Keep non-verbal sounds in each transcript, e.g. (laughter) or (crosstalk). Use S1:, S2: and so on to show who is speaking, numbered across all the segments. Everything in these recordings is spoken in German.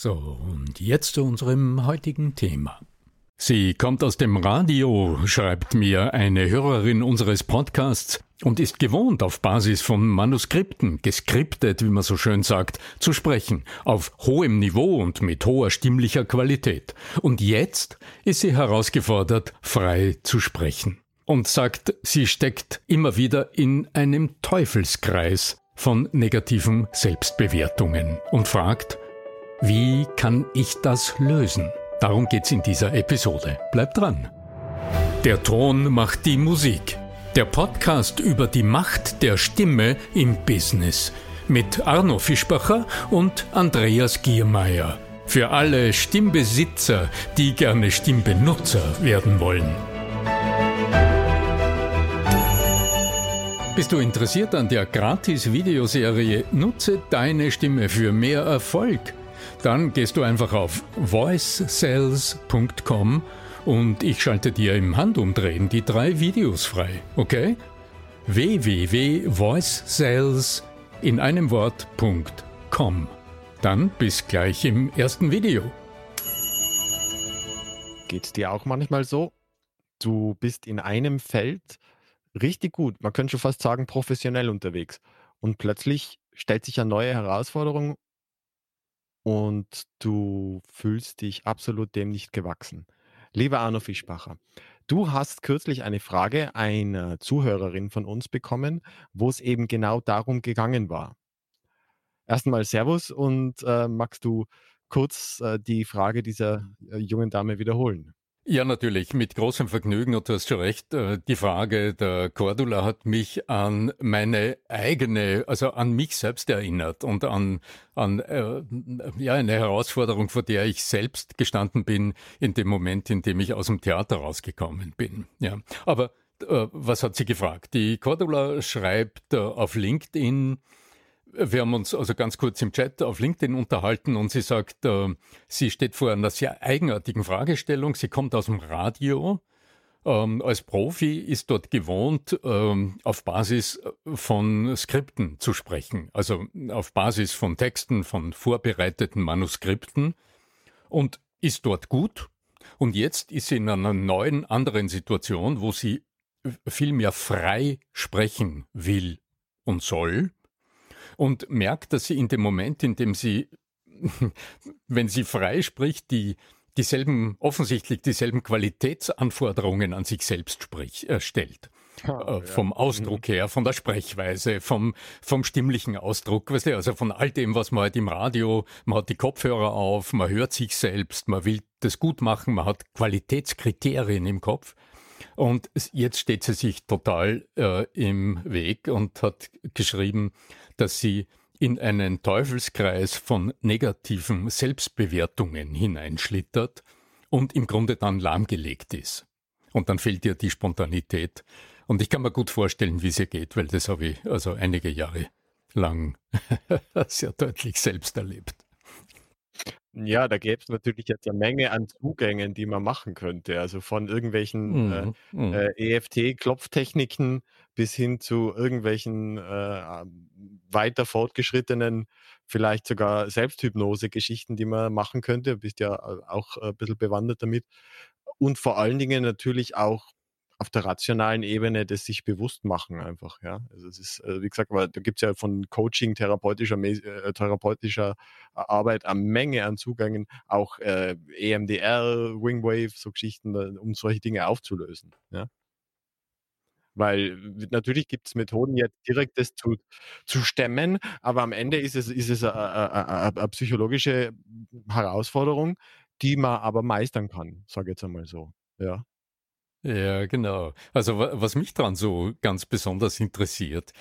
S1: So, und jetzt zu unserem heutigen Thema. Sie kommt aus dem Radio, schreibt mir eine Hörerin unseres Podcasts und ist gewohnt, auf Basis von Manuskripten, geskriptet, wie man so schön sagt, zu sprechen, auf hohem Niveau und mit hoher stimmlicher Qualität. Und jetzt ist sie herausgefordert, frei zu sprechen. Und sagt, sie steckt immer wieder in einem Teufelskreis von negativen Selbstbewertungen und fragt, wie kann ich das lösen? Darum geht's in dieser Episode. Bleibt dran. Der Ton macht die Musik. Der Podcast über die Macht der Stimme im Business. Mit Arno Fischbacher und Andreas Giermeier. Für alle Stimmbesitzer, die gerne Stimmbenutzer werden wollen. Bist du interessiert an der Gratis-Videoserie Nutze deine Stimme für mehr Erfolg? Dann gehst du einfach auf voicesales.com und ich schalte dir im Handumdrehen die drei Videos frei, okay? www.voicesales in einem Wort.com. Dann bis gleich im ersten Video.
S2: Geht's dir auch manchmal so? Du bist in einem Feld richtig gut, man könnte schon fast sagen professionell unterwegs und plötzlich stellt sich eine neue Herausforderung und du fühlst dich absolut dem nicht gewachsen. Lieber Arno Fischbacher, du hast kürzlich eine Frage einer Zuhörerin von uns bekommen, wo es eben genau darum gegangen war. Erstmal Servus und äh, magst du kurz äh, die Frage dieser äh, jungen Dame wiederholen?
S1: Ja, natürlich, mit großem Vergnügen und du hast schon recht. Äh, die Frage der Cordula hat mich an meine eigene, also an mich selbst erinnert und an, an äh, ja, eine Herausforderung, vor der ich selbst gestanden bin in dem Moment, in dem ich aus dem Theater rausgekommen bin. Ja, aber äh, was hat sie gefragt? Die Cordula schreibt äh, auf LinkedIn, wir haben uns also ganz kurz im Chat auf LinkedIn unterhalten und sie sagt, äh, sie steht vor einer sehr eigenartigen Fragestellung. Sie kommt aus dem Radio. Ähm, als Profi ist dort gewohnt, ähm, auf Basis von Skripten zu sprechen, also auf Basis von Texten, von vorbereiteten Manuskripten und ist dort gut. Und jetzt ist sie in einer neuen, anderen Situation, wo sie viel mehr frei sprechen will und soll und merkt, dass sie in dem Moment, in dem sie, (laughs) wenn sie frei spricht, die dieselben, offensichtlich dieselben Qualitätsanforderungen an sich selbst sprich, äh, stellt. Oh, äh, vom Ausdruck mhm. her, von der Sprechweise, vom, vom stimmlichen Ausdruck, weißt du, also von all dem, was man halt im Radio, man hat die Kopfhörer auf, man hört sich selbst, man will das gut machen, man hat Qualitätskriterien im Kopf. Und jetzt steht sie sich total äh, im Weg und hat geschrieben, dass sie in einen Teufelskreis von negativen Selbstbewertungen hineinschlittert und im Grunde dann lahmgelegt ist. Und dann fehlt ihr die Spontanität. Und ich kann mir gut vorstellen, wie es ihr geht, weil das habe ich also einige Jahre lang (laughs) sehr deutlich selbst erlebt.
S2: Ja, da gäbe es natürlich jetzt eine Menge an Zugängen, die man machen könnte. Also von irgendwelchen äh,
S1: Mhm, mhm.
S2: äh, EFT-Klopftechniken bis hin zu irgendwelchen äh, weiter fortgeschrittenen, vielleicht sogar Selbsthypnose-Geschichten, die man machen könnte. Du bist ja äh, auch ein bisschen bewandert damit. Und vor allen Dingen natürlich auch auf der rationalen Ebene das sich bewusst machen einfach, ja. Also es ist, äh, wie gesagt, aber da gibt's ja von Coaching, therapeutischer, äh, therapeutischer Arbeit eine Menge an Zugängen, auch äh, EMDR, Wingwave, so Geschichten, äh, um solche Dinge aufzulösen, ja. Weil natürlich gibt's Methoden, jetzt direkt das zu, zu stemmen, aber am Ende ist es, ist es eine psychologische Herausforderung, die man aber meistern kann, sage ich jetzt einmal so. Ja.
S1: Ja, genau. Also wa- was mich daran so ganz besonders interessiert,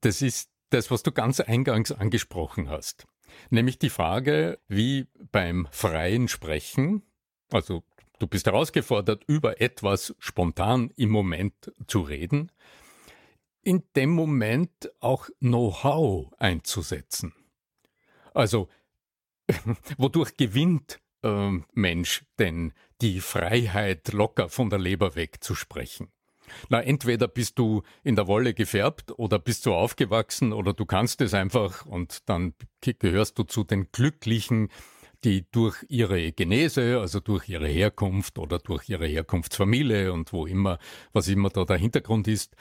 S1: das ist das, was du ganz eingangs angesprochen hast. Nämlich die Frage, wie beim freien Sprechen, also du bist herausgefordert, über etwas spontan im Moment zu reden, in dem Moment auch Know-how einzusetzen. Also (laughs) wodurch gewinnt ähm, Mensch denn die Freiheit, locker von der Leber weg zu sprechen? Na, entweder bist du in der Wolle gefärbt oder bist du aufgewachsen oder du kannst es einfach und dann gehörst du zu den Glücklichen, die durch ihre Genese, also durch ihre Herkunft oder durch ihre Herkunftsfamilie und wo immer, was immer da der Hintergrund ist,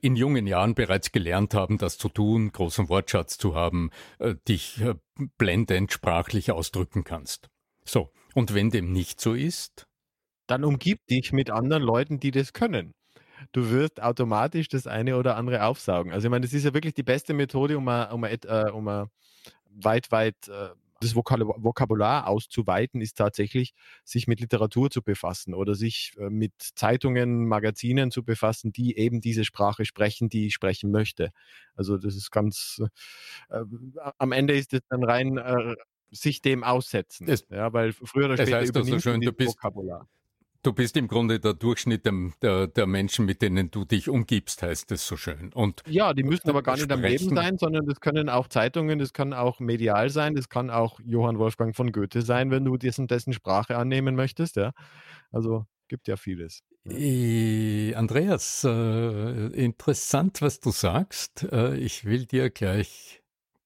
S1: in jungen Jahren bereits gelernt haben, das zu tun, großen Wortschatz zu haben, äh, dich äh, blendend sprachlich ausdrücken kannst. So, und wenn dem nicht so ist,
S2: Dann umgib dich mit anderen Leuten, die das können. Du wirst automatisch das eine oder andere aufsaugen. Also ich meine, das ist ja wirklich die beste Methode, um a, um a, äh, um a weit, weit äh, das Vokabular auszuweiten, ist tatsächlich, sich mit Literatur zu befassen oder sich äh, mit Zeitungen, Magazinen zu befassen, die eben diese Sprache sprechen, die ich sprechen möchte. Also das ist ganz, äh, am Ende ist es dann rein äh, sich dem aussetzen.
S1: es,
S2: Ja, weil früher oder später
S1: heißt also
S2: übernimmt man
S1: schön, du bist
S2: Vokabular.
S1: Du bist im Grunde der Durchschnitt der, der, Menschen, mit denen du dich umgibst, heißt es so schön. Und
S2: Ja, die müssen aber gar nicht am Leben sein, sondern das können auch Zeitungen, das kann auch medial sein, das kann auch Johann Wolfgang von Goethe sein, wenn du dessen, dessen Sprache annehmen möchtest, ja. Also gibt ja vieles. Ja.
S1: äh, Andreas, äh, interessant, was du sagst. Äh, ich will dir gleich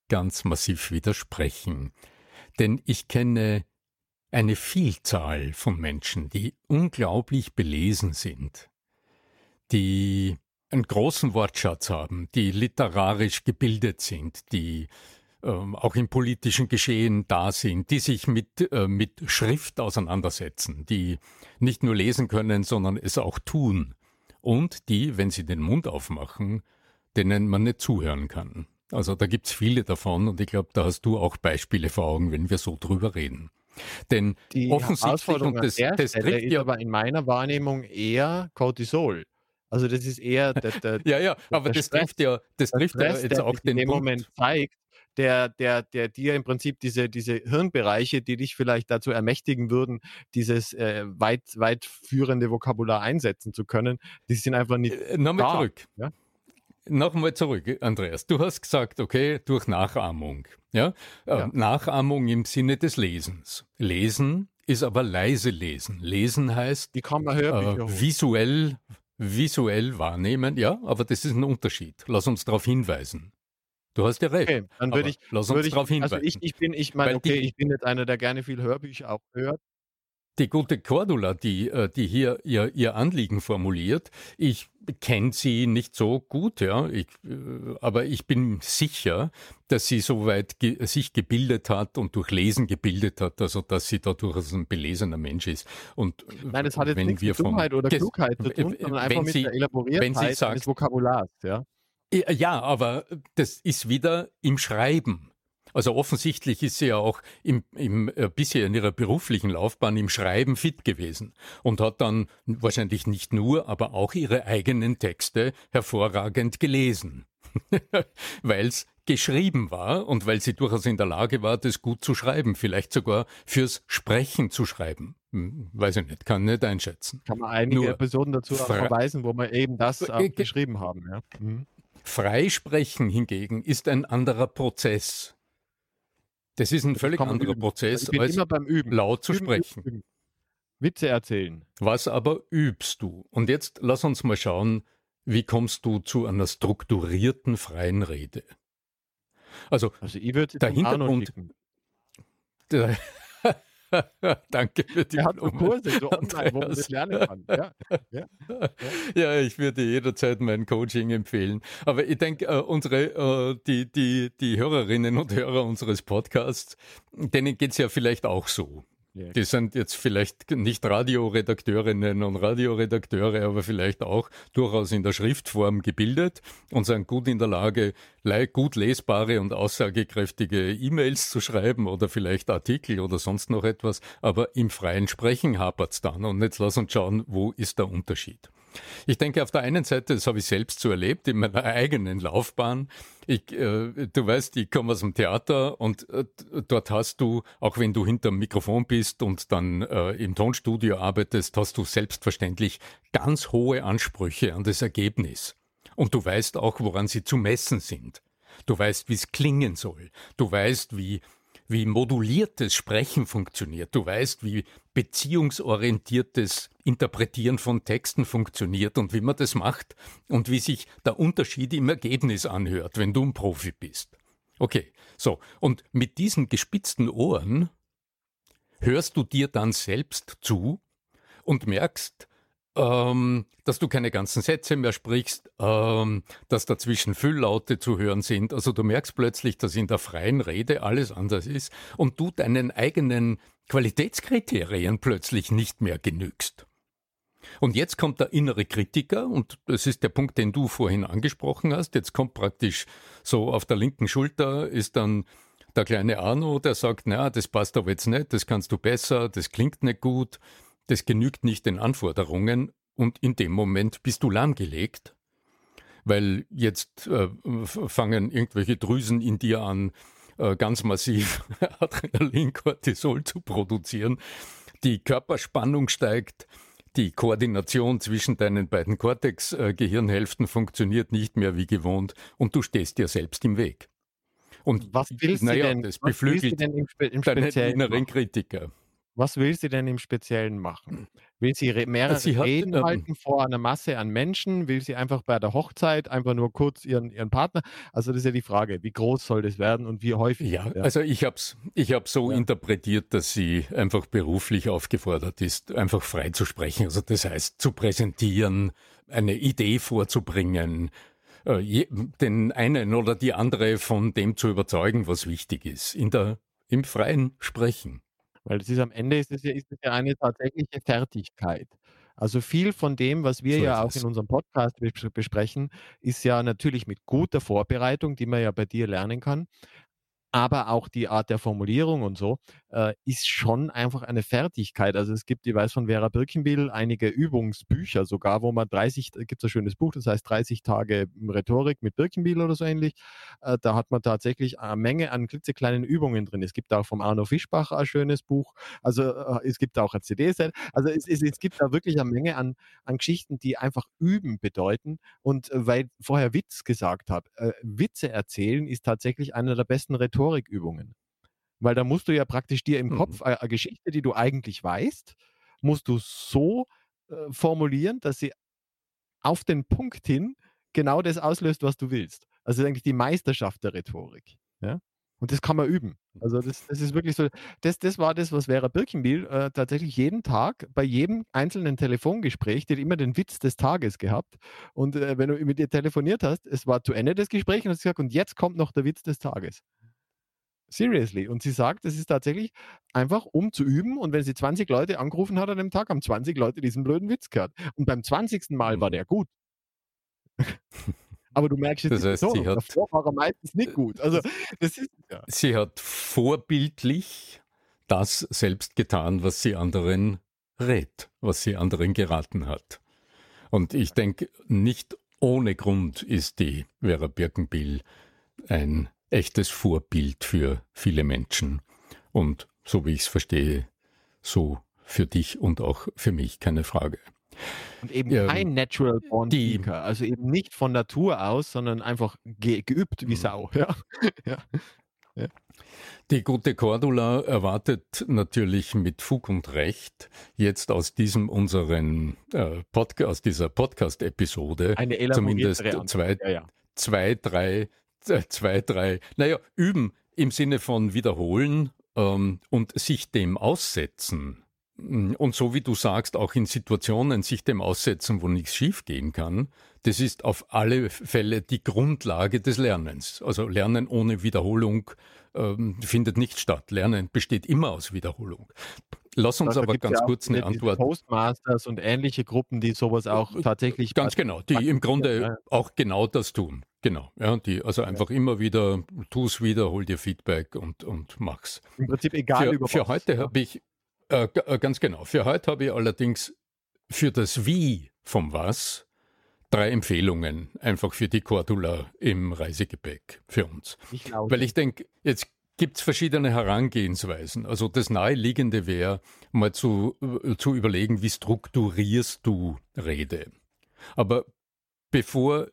S1: ganz massiv widersprechen. Denn ich kenne eine Vielzahl von Menschen, die unglaublich belesen sind, die einen großen Wortschatz haben, die literarisch gebildet sind, die ähm, auch im politischen Geschehen da sind, die sich mit, äh, mit Schrift auseinandersetzen, die nicht nur lesen können, sondern es auch tun und die, wenn sie den Mund aufmachen, denen man nicht zuhören kann. Also da gibt's viele davon und ich glaube, da hast du auch Beispiele vor Augen, wenn wir so drüber reden. Denn
S2: Die
S1: offensichtlich, und das, das trifft
S2: ist
S1: ja
S2: aber in meiner Wahrnehmung eher Cortisol. Also das ist eher der, der, (laughs)
S1: Ja, ja, aber das
S2: Stress,
S1: trifft ja, das trifft ja
S2: Stress,
S1: jetzt
S2: der
S1: auch
S2: sich in
S1: den
S2: dem Moment zeigt, der, der, der dir im Prinzip diese, diese Hirnbereiche, die dich vielleicht dazu ermächtigen würden, dieses äh, weit, weit führende Vokabular einsetzen zu können, die sind einfach nicht
S1: Äh, Nochmal
S2: da.
S1: zurück.
S2: Ja?
S1: Nochmal zurück, Andreas. Du hast gesagt, okay, durch Nachahmung. Ja? Äh,
S2: Ja.
S1: Nachahmung im Sinne des Lesens. Lesen ist aber leise lesen. Lesen heißt
S2: Die kann man
S1: äh,
S2: Hörbücher holen.
S1: visuell, visuell wahrnehmen. Ja, aber das ist ein Unterschied. Lass uns darauf hinweisen. Du hast ja recht.
S2: Okay, dann würde ich,
S1: lass uns darauf hinweisen.
S2: also ich, ich bin, ich meine, okay,
S1: die-
S2: ich bin jetzt einer, der gerne viel Hörbücher auch hört.
S1: Die gute Cordula, die, äh, die hier ihr, ihr Anliegen formuliert, ich kenne sie nicht so gut, ja, ich, äh, aber ich bin sicher, dass sie soweit ge sich gebildet hat und durch Lesen gebildet hat, also dass sie da durchaus ein belesener Mensch ist. Und äh,
S2: Nein, das hat jetzt
S1: wenn
S2: nichts mit Dummheit oder Klugheit zu tun,
S1: äh,
S2: sondern
S1: wenn
S2: einfach mit
S1: sie-
S2: der Elaboriertheit
S1: sagt-
S2: des Vokabulars, ja.
S1: Ja, aber das ist wieder im Schreiben. Also offensichtlich ist sie ja auch im, im, äh, bisher in ihrer beruflichen Laufbahn im Schreiben fit gewesen und hat dann wahrscheinlich nicht nur, aber auch ihre eigenen Texte hervorragend gelesen, (laughs) weil es geschrieben war und weil sie durchaus in der Lage war, das gut zu schreiben, vielleicht sogar fürs Sprechen zu schreiben. Hm, weiß ich nicht, kann nicht einschätzen.
S2: Kann man einige
S1: Nur
S2: Episoden dazu verweisen, wo wir eben das auch
S1: ge-
S2: geschrieben haben, ja. Mhm.
S1: Freisprechen hingegen ist ein anderer Prozess. Das ist ein völlig anderer Prozess,
S2: als
S1: laut zu üben, sprechen. Üben,
S2: Witze erzählen.
S1: Was aber übst du? Und jetzt lass uns mal schauen, wie kommst du zu einer strukturierten freien Rede? Also,
S2: also
S1: der Hintergrund. Der, (laughs) Danke für die
S2: Er hat Kurse so online, wo man das lernen kann. Ja, ja,
S1: ja. ja, ich würde jederzeit mein Coaching empfehlen. Aber ich denke, äh, unsere, äh, die, die, die Hörerinnen und Hörer unseres Podcasts, denen geht es ja vielleicht auch so. Die sind jetzt vielleicht nicht Radioredakteurinnen und Radioredakteure, aber vielleicht auch durchaus in der Schriftform gebildet und sind gut in der Lage, gut lesbare und aussagekräftige E-Mails zu schreiben oder vielleicht Artikel oder sonst noch etwas. Aber im freien Sprechen hapert's dann. Und jetzt lass uns schauen, wo ist der Unterschied. Ich denke, auf der einen Seite, das habe ich selbst so erlebt in meiner (laughs) eigenen Laufbahn. Ich, äh, du weißt, ich komme aus dem Theater und äh, dort hast du, auch wenn du hinterm Mikrofon bist und dann äh, im Tonstudio arbeitest, hast du selbstverständlich ganz hohe Ansprüche an das Ergebnis. Und du weißt auch, woran sie zu messen sind. Du weißt, wie es klingen soll. Du weißt, wie wie moduliertes Sprechen funktioniert. Du weißt, wie beziehungsorientiertes Interpretieren von Texten funktioniert und wie man das macht und wie sich der Unterschied im Ergebnis anhört, wenn du ein Profi bist. Okay, so. Und mit diesen gespitzten Ohren hörst du dir dann selbst zu und merkst, ähm, dass du keine ganzen Sätze mehr sprichst, ähm, dass dazwischen Fülllaute zu hören sind. Also du merkst plötzlich, dass in der freien Rede alles anders ist und du deinen eigenen Qualitätskriterien plötzlich nicht mehr genügst. Und jetzt kommt der innere Kritiker, und das ist der Punkt, den du vorhin angesprochen hast. Jetzt kommt praktisch so auf der linken Schulter ist dann der kleine Arno, der sagt, na, das passt aber jetzt nicht, das kannst du besser, das klingt nicht gut das genügt nicht den Anforderungen und in dem Moment bist du lahmgelegt, weil jetzt äh, fangen irgendwelche Drüsen in dir an, äh, ganz massiv (laughs) Adrenalin, Cortisol zu produzieren. Die Körperspannung steigt, die Koordination zwischen deinen beiden Cortex-Gehirnhälften funktioniert nicht mehr wie gewohnt und du stehst dir selbst im Weg.
S2: Und was willst naja, du denn,
S1: das beflügelt
S2: denn im, im
S1: deinen inneren Kritiker.
S2: Was will sie denn im Speziellen machen? Will sie mehrere sie hat, Reden ähm, halten vor einer Masse an Menschen? Will sie einfach bei der Hochzeit einfach nur kurz ihren, ihren Partner? Also das ist ja die Frage, wie groß soll das werden und wie häufig?
S1: Ja, ja. also ich habe es ich hab so ja. interpretiert, dass sie einfach beruflich aufgefordert ist, einfach frei zu sprechen. Also das heißt, zu präsentieren, eine Idee vorzubringen, äh, den einen oder die andere von dem zu überzeugen, was wichtig ist, in der, im freien Sprechen.
S2: Weil das ist am Ende ist es ja, ist es ja eine tatsächliche Fertigkeit. Also viel von dem, was wir so ja auch in unserem Podcast besprechen, ist ja natürlich mit guter Vorbereitung, die man ja bei dir lernen kann aber auch die Art der Formulierung und so äh, ist schon einfach eine Fertigkeit. Also es gibt, ich weiß von Vera Birkenbiel, einige Übungsbücher sogar, wo man 30, gibt es ein schönes Buch, das heißt 30 Tage Rhetorik mit Birkenbiel oder so ähnlich. Äh, da hat man tatsächlich eine Menge an klitzekleinen Übungen drin. Es gibt auch vom Arno Fischbach ein schönes Buch. Also äh, es gibt auch ein CD-Set. Also es, es, es, gibt da wirklich eine Menge an, an Geschichten, die einfach üben bedeuten. Und äh, weil vorher Witz gesagt habe, äh, Witze erzählen ist tatsächlich einer der besten Rhetorik Rhetorikübungen. Weil da musst du ja praktisch dir im mhm. Kopf eine, eine, Geschichte, die du eigentlich weißt, musst du so äh, formulieren, dass sie auf den Punkt hin genau das auslöst, was du willst. Also das ist eigentlich die Meisterschaft der Rhetorik. Ja? Und das kann man üben. Also das, das ist wirklich so, das, das war das, was Vera Birkenbiel äh, tatsächlich jeden Tag bei jedem einzelnen Telefongespräch, die hat immer den Witz des Tages gehabt. Und äh, wenn du mit ihr telefoniert hast, es war zu Ende des Gesprächs und hat gesagt, und jetzt kommt noch der Witz des Tages. Seriously. Und sie sagt, es ist tatsächlich einfach, um zu üben. Und wenn sie 20 Leute angerufen hat an dem Tag, haben 20 Leute diesen blöden Witz gehört. Und beim 20. Mal war mhm. der gut. Aber du merkst jetzt,
S1: das heißt, so, sie hat,
S2: davor war er meistens nicht gut. Also, das ist,
S1: ja. Sie hat vorbildlich das selbst getan, was sie anderen rät, was sie anderen geraten hat. Und ich denke, nicht ohne Grund ist die Vera Birkenbiel ein echtes Vorbild für viele Menschen. Und so wie ich es verstehe, so für dich und auch für mich, keine Frage.
S2: Und eben ja, kein Natural Born die, Speaker, also eben nicht von Natur aus, sondern einfach ge geübt wie mhm. Sau. (laughs) Ja. ja.
S1: ja. Die gute Cordula erwartet natürlich mit Fug und Recht jetzt aus diesem unseren äh, Podcast, aus dieser Podcast-Episode zumindest zwei, ja, ja. zwei, drei, zwei, drei, naja, üben im Sinne von wiederholen ähm, und sich dem aussetzen. Und so wie du sagst, auch in Situationen sich dem aussetzen, wo nichts schiefgehen kann, das ist auf alle Fälle die Grundlage des Lernens. Also Lernen ohne Wiederholung ähm, findet nicht statt. Lernen besteht immer aus Wiederholung. Lass uns aber ganz ja kurz eine Antwort.
S2: Postmasters und ähnliche Gruppen, die sowas auch äh, tatsächlich.
S1: Ganz genau, die im Grunde ja. auch genau das tun. Genau, ja, die also einfach ja. immer wieder, tu es wieder, hol dir Feedback und, und mach's.
S2: Im Prinzip egal
S1: für, Für heute habe ich, äh, äh, ganz genau, für heute habe ich allerdings für das Wie vom Was drei Empfehlungen einfach für die Cordula im Reisegepäck für uns. Ich Weil ich denke, jetzt gibt es verschiedene Herangehensweisen. Also das Naheliegende wäre, mal zu, äh, zu überlegen, wie strukturierst du Rede. Aber bevor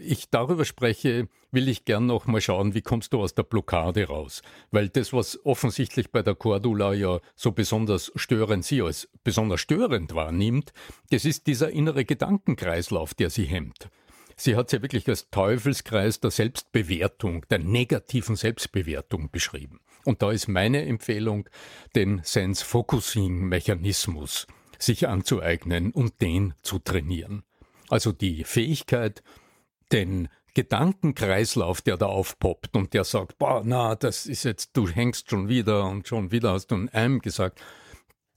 S1: ich darüber spreche, will ich gern noch mal schauen, wie kommst du aus der Blockade raus? Weil das, was offensichtlich bei der Cordula ja so besonders störend sie als besonders störend wahrnimmt, das ist dieser innere Gedankenkreislauf, der sie hemmt. Sie hat es ja wirklich als Teufelskreis der Selbstbewertung, der negativen Selbstbewertung beschrieben. Und da ist meine Empfehlung, den Sense-Focusing-Mechanismus sich anzueignen und den zu trainieren. Also die Fähigkeit, den Gedankenkreislauf, der da aufpoppt und der sagt, boah, na, das ist jetzt, du hängst schon wieder und schon wieder hast du ein einem gesagt,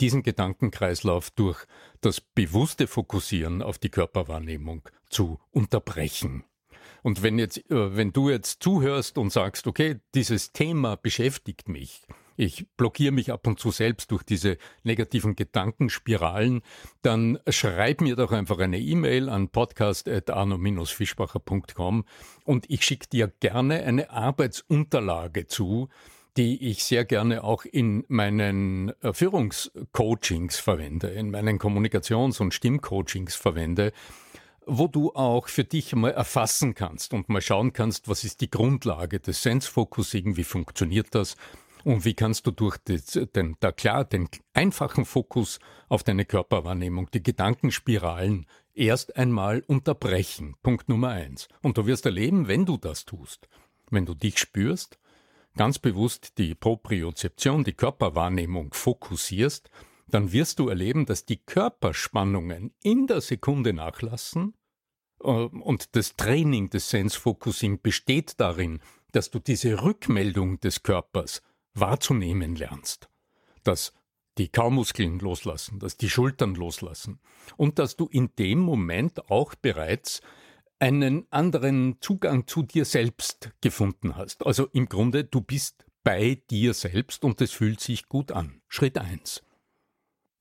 S1: diesen Gedankenkreislauf durch das bewusste Fokussieren auf die Körperwahrnehmung zu unterbrechen. Und wenn jetzt, äh, wenn du jetzt zuhörst und sagst, okay, dieses Thema beschäftigt mich, ich blockiere mich ab und zu selbst durch diese negativen Gedankenspiralen, dann schreib mir doch einfach eine E-Mail an podcast.arno-fischbacher.com und ich schicke dir gerne eine Arbeitsunterlage zu, die ich sehr gerne auch in meinen äh, Führungscoachings verwende, in meinen Kommunikations- und Stimmcoachings verwende, wo du auch für dich mal erfassen kannst und mal schauen kannst, was ist die Grundlage des Sense-Focusing, wie funktioniert das und wie kannst du durch den, da klar, den einfachen Fokus auf deine Körperwahrnehmung, die Gedankenspiralen erst einmal unterbrechen? Punkt Nummer eins. Und du wirst erleben, wenn du das tust, wenn du dich spürst, ganz bewusst die Propriozeption, die Körperwahrnehmung fokussierst, dann wirst du erleben, dass die Körperspannungen in der Sekunde nachlassen äh, und das Training des Sense Focusing besteht darin, dass du diese Rückmeldung des Körpers wahrzunehmen lernst, dass die Kaumuskeln loslassen, dass die Schultern loslassen und dass du in dem Moment auch bereits einen anderen Zugang zu dir selbst gefunden hast. Also im Grunde, du bist bei dir selbst und es fühlt sich gut an. Schritt eins.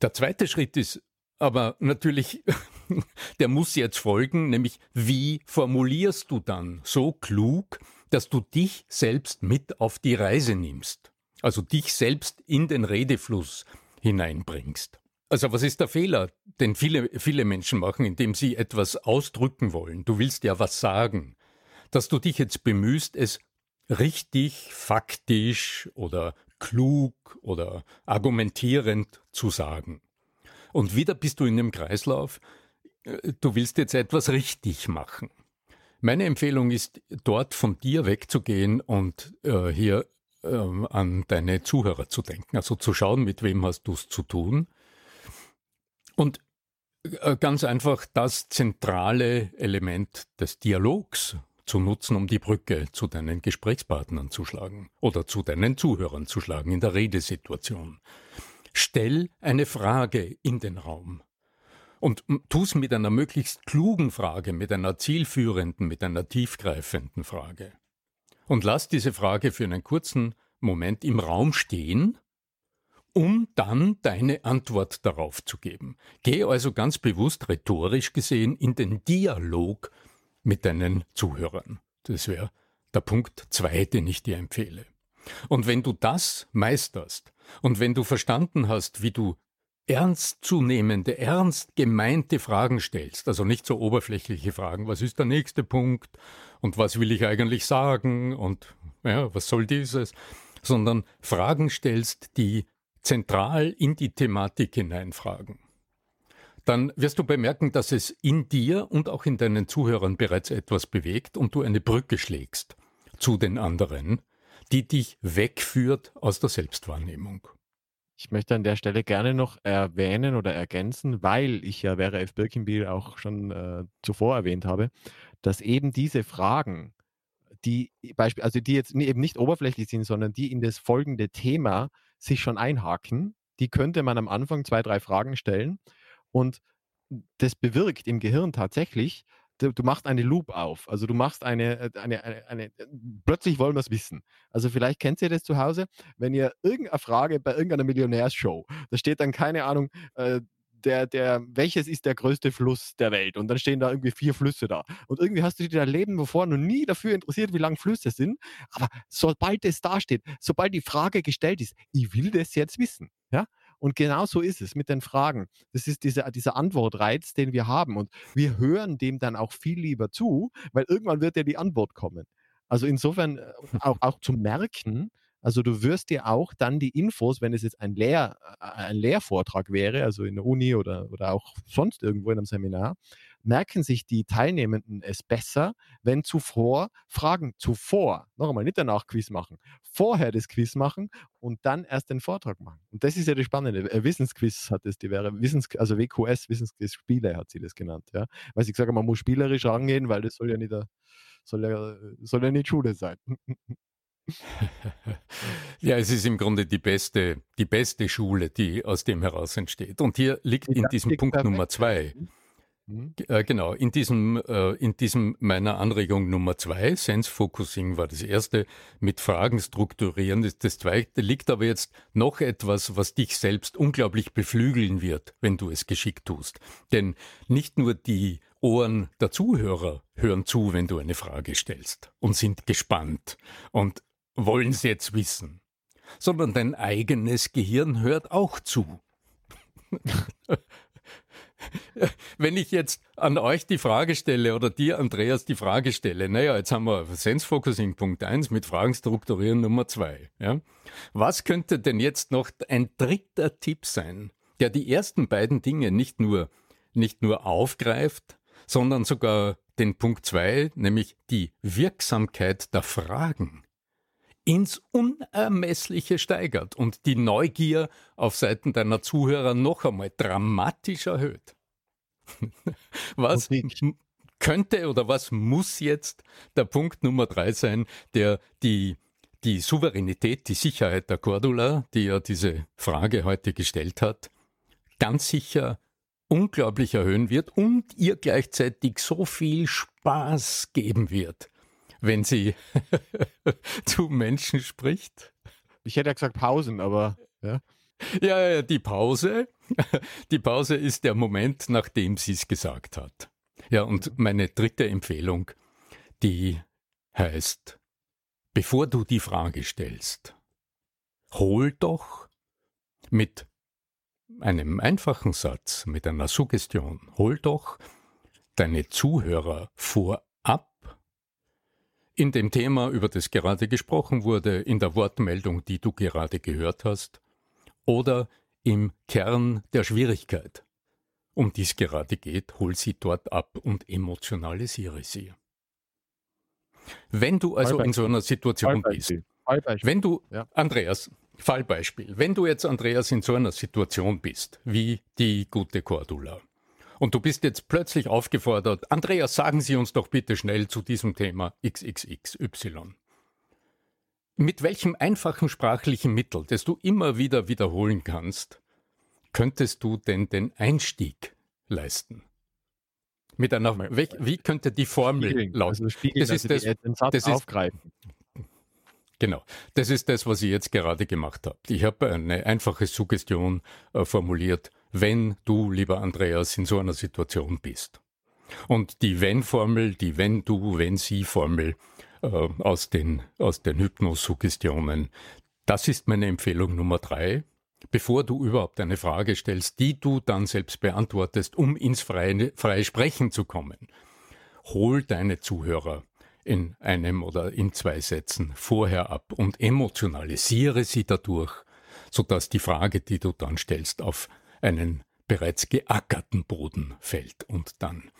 S1: Der zweite Schritt ist aber natürlich, (laughs) der muss jetzt folgen, nämlich wie formulierst du dann so klug, dass du dich selbst mit auf die Reise nimmst? Also dich selbst in den Redefluss hineinbringst. Also was ist der Fehler, den viele, viele Menschen machen, indem sie etwas ausdrücken wollen? Du willst ja was sagen. Dass du dich jetzt bemühst, es richtig, faktisch oder klug oder argumentierend zu sagen. Und wieder bist du in dem Kreislauf, äh, du willst jetzt etwas richtig machen. Meine Empfehlung ist, dort von dir wegzugehen und äh, hier ähm, an deine Zuhörer zu denken, also zu schauen, mit wem hast du es zu tun. Und äh, ganz einfach das zentrale Element des Dialogs zu nutzen, um die Brücke zu deinen Gesprächspartnern zu schlagen oder zu deinen Zuhörern zu schlagen in der Redesituation. Stell eine Frage in den Raum. Und tu es mit einer möglichst klugen Frage, mit einer zielführenden, mit einer tiefgreifenden Frage. Und lass diese Frage für einen kurzen Moment im Raum stehen, um dann deine Antwort darauf zu geben. Geh also ganz bewusst rhetorisch gesehen in den Dialog mit deinen Zuhörern. Das wäre der Punkt zwei, den ich dir empfehle. Und wenn du das meisterst und wenn du verstanden hast, wie du ernstzunehmende, ernst gemeinte Fragen stellst, also nicht so oberflächliche Fragen, was ist der nächste Punkt? Und was will ich eigentlich sagen? Und ja, was soll dieses, sondern Fragen stellst, die zentral in die Thematik hineinfragen, dann wirst du bemerken, dass es in dir und auch in deinen Zuhörern bereits etwas bewegt und du eine Brücke schlägst zu den anderen, die dich wegführt aus der Selbstwahrnehmung.
S2: Ich möchte an der Stelle gerne noch erwähnen oder ergänzen, weil ich ja Vera F. Birkenbiel auch schon äh, zuvor erwähnt habe, dass eben diese Fragen, die Beispiel, also die jetzt eben nicht oberflächlich sind, sondern die in das folgende Thema sich schon einhaken, die könnte man am Anfang zwei, drei Fragen stellen und das bewirkt im Gehirn tatsächlich, du, du, machst eine Loop auf. Also du machst eine, äh, eine, eine, eine plötzlich wollen wir es wissen. Also vielleicht kennt ihr das zu Hause, wenn ihr irgendeine Frage bei irgendeiner Millionärsshow, da steht dann keine Ahnung, äh, der, der, welches ist der größte Fluss der Welt? Und dann stehen da irgendwie vier Flüsse da. Und irgendwie hast du dich dein Leben bevor noch nie dafür interessiert, wie lang Flüsse sind. Aber sobald es da steht, sobald die Frage gestellt ist, ich will das jetzt wissen, ja, und genau so ist es mit den Fragen. Das ist dieser, dieser Antwortreiz, den wir haben. Und wir hören dem dann auch viel lieber zu, weil irgendwann wird ja die Antwort kommen. Also insofern äh, (laughs) auch, auch zu merken, also du wirst dir auch dann die Infos, wenn es jetzt ein, Lehr, äh, ein Lehrvortrag wäre, also in der Uni oder, oder auch sonst irgendwo in einem Seminar, merken sich die Teilnehmenden es besser, wenn zuvor Fragen zuvor, noch einmal nicht danach Quiz machen, vorher das Quiz machen und dann erst den Vortrag machen. Und das ist ja das Spannende. Äh, Wissensquiz hat es, die wäre Wissens, also WQS, Wissensquiz Spiele hat sie das genannt, ja. Weil ich sage, man muss spielerisch rangehen, weil das soll ja nicht, soll ja, soll ja nicht Schule sein. (laughs)
S1: ja, es ist im Grunde die beste, die beste Schule, die aus dem heraus entsteht. Und hier liegt in diesem Punkt Nummer zwei. Mhm. Äh, genau, in diesem, äh, in diesem meiner Anregung Nummer zwei, Sense Focusing war das erste, mit Fragen strukturieren das, das zweite, liegt aber jetzt noch etwas, was dich selbst unglaublich beflügeln wird, wenn du es geschickt tust. Denn nicht nur die Ohren der Zuhörer hören zu, wenn du eine Frage stellst und sind gespannt und wollen sie jetzt wissen, sondern dein eigenes Gehirn hört auch zu. (laughs) (laughs) Wenn ich jetzt an euch die Frage stelle oder dir, Andreas, die Frage stelle, naja, jetzt haben wir Sense Focusing Punkt 1 mit Fragen strukturieren Nummer 2. Ja? Was könnte denn jetzt noch ein dritter Tipp sein, der die ersten beiden Dinge nicht nur, nicht nur aufgreift, sondern sogar den Punkt 2, nämlich die Wirksamkeit der Fragen ins Unermessliche steigert und die Neugier auf Seiten deiner Zuhörer noch einmal dramatisch erhöht. Was könnte oder was muss jetzt der Punkt Nummer drei sein, der die, die Souveränität, die Sicherheit der Cordula, die ja diese Frage heute gestellt hat, ganz sicher unglaublich erhöhen wird und ihr gleichzeitig so viel Spaß geben wird, wenn sie (laughs) zu Menschen spricht.
S2: Ich hätte ja gesagt Pausen, aber ja.
S1: Ja, die Pause. (laughs) Die Pause ist der Moment, nachdem sie es gesagt hat. Ja, und meine dritte Empfehlung, die heißt, bevor du die Frage stellst, hol doch mit einem einfachen Satz, mit einer Suggestion, hol doch deine Zuhörer vorab in dem Thema, über das gerade gesprochen wurde, in der Wortmeldung, die du gerade gehört hast, oder im Kern der Schwierigkeit, um die es gerade geht, hol sie dort ab und emotionalisiere sie. Wenn du also in so einer Situation bist, wenn du, ja. Andreas, Fallbeispiel, wenn du jetzt, Andreas, in so einer Situation bist, wie die gute Cordula, und du bist jetzt plötzlich aufgefordert, Andreas, sagen Sie uns doch bitte schnell zu diesem Thema XXXY. Mit welchem einfachen sprachlichen Mittel, das du immer wieder wiederholen kannst, könntest du denn den Einstieg leisten? Mit einer, wie könnte die Formel Spiegeln, lauten?
S2: Also das ist das, den Satz das aufgreifen.
S1: Genau, das ist das, was ich jetzt gerade gemacht habe. Ich habe eine einfache Suggestion äh, formuliert wenn du, lieber Andreas, in so einer Situation bist. Und die Wenn-Formel, die Wenn-Du, Wenn-Sie-Formel äh, aus den, aus den Hypnosuggestionen, das ist meine Empfehlung Nummer drei. Bevor du überhaupt eine Frage stellst, die du dann selbst beantwortest, um ins freie, freie Sprechen zu kommen, hol deine Zuhörer in einem oder in zwei Sätzen vorher ab und emotionalisiere sie dadurch, sodass die Frage, die du dann stellst, auf einen bereits geackerten Boden fällt und dann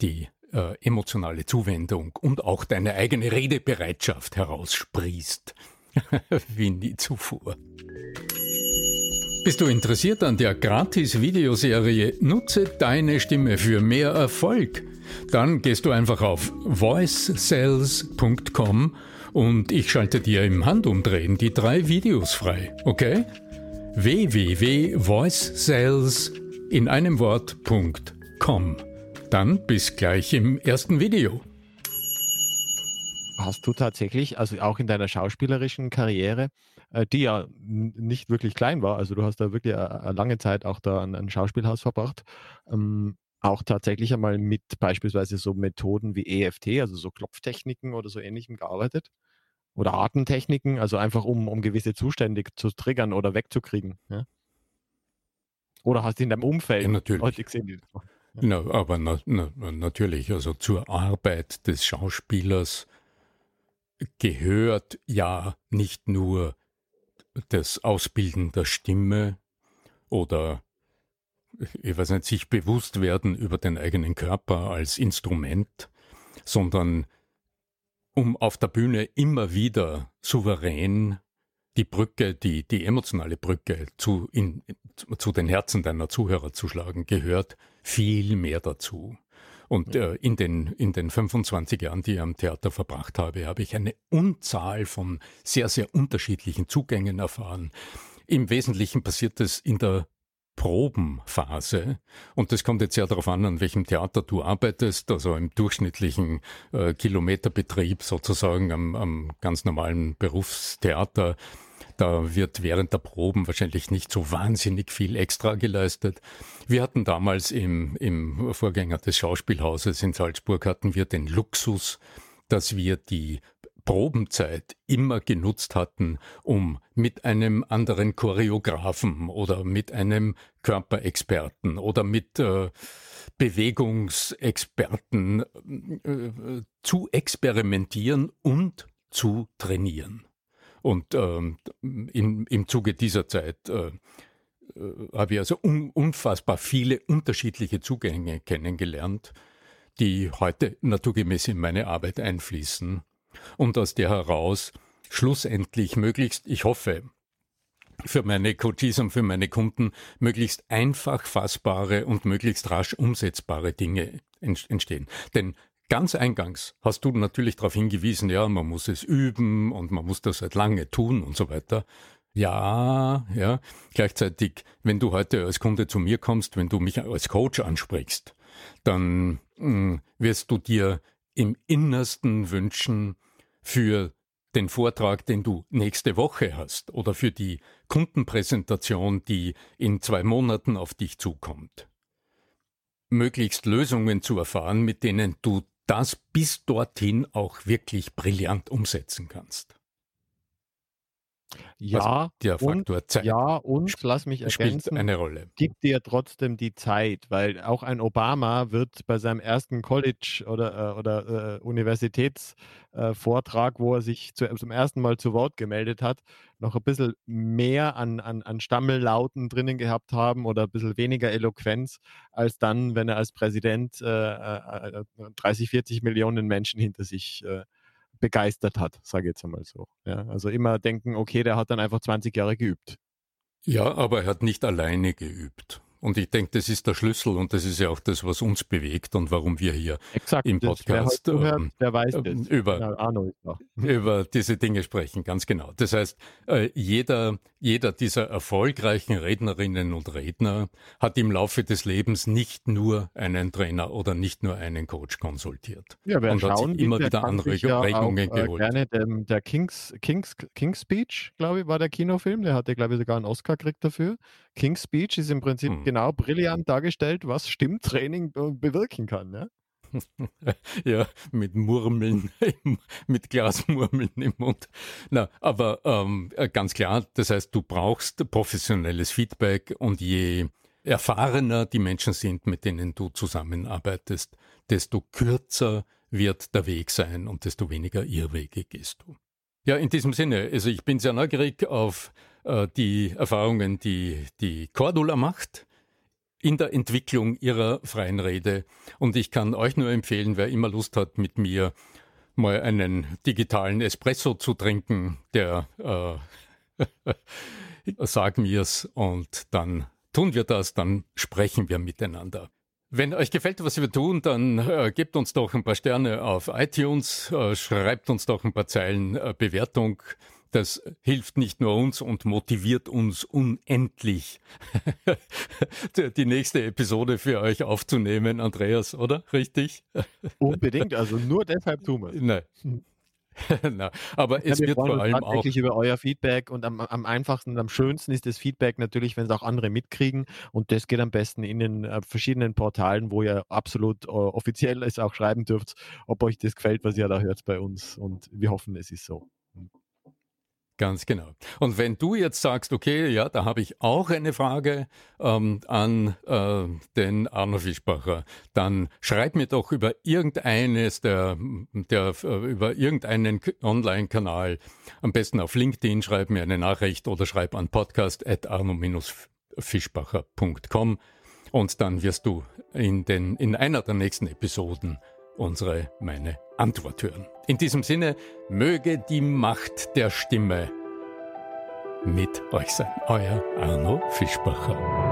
S1: die äh, emotionale Zuwendung und auch deine eigene Redebereitschaft heraussprießt, (laughs) wie nie zuvor. Bist du interessiert an der Gratis-Videoserie Nutze deine Stimme für mehr Erfolg? Dann gehst du einfach auf voicesales.com und ich schalte dir im Handumdrehen die drei Videos frei, okay? www.voicesales in einem Wort.com. Dann bis gleich im ersten Video.
S2: Hast du tatsächlich, also auch in deiner schauspielerischen Karriere, äh, die ja nicht wirklich klein war, also du hast da wirklich eine lange Zeit auch da an ein Schauspielhaus verbracht, ähm, auch tatsächlich einmal mit beispielsweise so Methoden wie EFT, also so Klopftechniken oder so ähnlichem gearbeitet? Oder Atemtechniken, also einfach um, um gewisse Zustände zu triggern oder wegzukriegen. Ja? Oder hast du in deinem Umfeld
S1: ja, natürlich. Leute gesehen, die das machen? Na, aber na, na, natürlich, also zur Arbeit des Schauspielers gehört ja nicht nur das Ausbilden der Stimme oder ich weiß nicht, sich bewusst werden über den eigenen Körper als Instrument, sondern um auf der Bühne immer wieder souverän die Brücke, die, die emotionale Brücke zu, in, zu den Herzen deiner Zuhörer zu schlagen, gehört viel mehr dazu. Und äh, in, den, in den 25 Jahren, die ich am Theater verbracht habe, habe ich eine Unzahl von sehr, sehr unterschiedlichen Zugängen erfahren. Im Wesentlichen passiert es in der Probenphase. Und das kommt jetzt sehr darauf an, an welchem Theater du arbeitest, also im durchschnittlichen äh, Kilometerbetrieb sozusagen am, am ganz normalen Berufstheater. Da wird während der Proben wahrscheinlich nicht so wahnsinnig viel extra geleistet. Wir hatten damals im, im Vorgänger des Schauspielhauses in Salzburg hatten wir den Luxus, dass wir die Probenzeit immer genutzt hatten, um mit einem anderen Choreografen oder mit einem Körperexperten oder mit äh, Bewegungsexperten äh, zu experimentieren und zu trainieren. Und ähm, im, im Zuge dieser Zeit äh, äh, habe ich also un, unfassbar viele unterschiedliche Zugänge kennengelernt, die heute naturgemäß in meine Arbeit einfließen und aus der heraus schlussendlich möglichst, ich hoffe, für meine Coaches und für meine Kunden möglichst einfach fassbare und möglichst rasch umsetzbare Dinge entstehen. Denn ganz eingangs hast du natürlich darauf hingewiesen, ja, man muss es üben und man muss das halt lange tun und so weiter. Ja, ja. Gleichzeitig, wenn du heute als Kunde zu mir kommst, wenn du mich als Coach ansprichst, dann mh, hm, wirst du dir im Innersten wünschen, für den Vortrag, den du nächste Woche hast oder für die Kundenpräsentation, die in zwei Monaten auf dich zukommt. Möglichst Lösungen zu erfahren, mit denen du das bis dorthin auch wirklich brillant umsetzen kannst.
S2: Ja, also der Faktor und, Zeit. Ja, und lass mich ergänzen,
S1: spielt eine Rolle.
S2: Gib dir trotzdem die Zeit, weil auch ein Obama wird bei seinem ersten College- oder, äh, oder äh, Universitätsvortrag, äh, wo er sich zu, zum ersten Mal zu Wort gemeldet hat, noch ein bisschen mehr an, an, an Stammellauten drinnen gehabt haben oder ein bisschen weniger Eloquenz, als dann, wenn er als Präsident 30, äh, 40 äh, Millionen Menschen hinter sich äh, begeistert hat, sage ich jetzt einmal so. Ja, also immer denken, okay, der hat dann einfach 20 Jahre geübt.
S1: Ja, aber er hat nicht alleine geübt. Und ich denke, das ist der Schlüssel und das ist ja auch das, was uns bewegt und warum wir hier Exakt, im Podcast das, wer, ähm, wer weiß ähm, über, ja, (laughs) (laughs) über diese Dinge sprechen. Ganz genau. Das heißt, äh, jeder, jeder dieser erfolgreichen Rednerinnen und Redner hat im Laufe des Lebens nicht nur einen Trainer oder nicht nur einen Coach konsultiert.
S2: Ja, wir und schauen, hat sich
S1: immer wieder Anregungen
S2: ja geholt. Gerne dem, der King's, King's, King's Speech, glaube ich, war der Kinofilm. Der hatte, glaube ich, sogar einen Oscar gekriegt dafür. King's Speech ist im Prinzip hm genau brillant dargestellt, was Stimmtraining bewirken kann. Ja? (laughs)
S1: ja, mit Murmeln, (laughs) mit Glasmurmeln im Mund. Na, aber ähm, äh, ganz klar, das heißt, du brauchst professionelles Feedback und je erfahrener die Menschen sind, mit denen du zusammenarbeitest, desto kürzer wird der Weg sein und desto weniger Irrwege gehst du. Ja, in diesem Sinne, also ich bin sehr neugierig auf äh, die Erfahrungen, die die Cordula macht in der Entwicklung ihrer freien Rede. Und ich kann euch nur empfehlen, wer immer Lust hat, mit mir mal einen digitalen Espresso zu trinken, der äh, (laughs) sag mir's und dann tun wir das, dann sprechen wir miteinander. Wenn euch gefällt, was wir tun, dann äh, gebt uns doch ein paar Sterne auf iTunes, äh, schreibt uns doch ein paar Zeilen äh, Bewertung. Das hilft nicht nur uns und motiviert uns unendlich, (laughs) die nächste Episode für euch aufzunehmen, Andreas, oder? Richtig?
S2: Unbedingt, also nur deshalb tun wir es.
S1: Nein. (laughs) Na, aber ja, es wird vor allem auch
S2: über euer Feedback und am, am, einfachsten und am schönsten ist das Feedback natürlich, wenn es auch andere mitkriegen und das geht am besten in den äh, verschiedenen Portalen, wo ihr absolut äh, offiziell es auch schreiben dürft, ob euch das gefällt, was ihr da hört bei uns und wir hoffen, es ist so.
S1: Ganz genau. Und wenn du jetzt sagst, okay, ja, da habe ich auch eine Frage ähm, an äh, den Arno Fischbacher, dann schreib mir doch über irgendeines der, der äh, über irgendeinen Online-Kanal, am besten auf LinkedIn, schreib mir eine Nachricht oder schreib an podcast@arno-fischbacher.com und dann wirst du in den in einer der nächsten Episoden unsere, meine Antwort hören. In diesem Sinne, möge die Macht der Stimme mit euch sein. Euer Arno Fischbacher.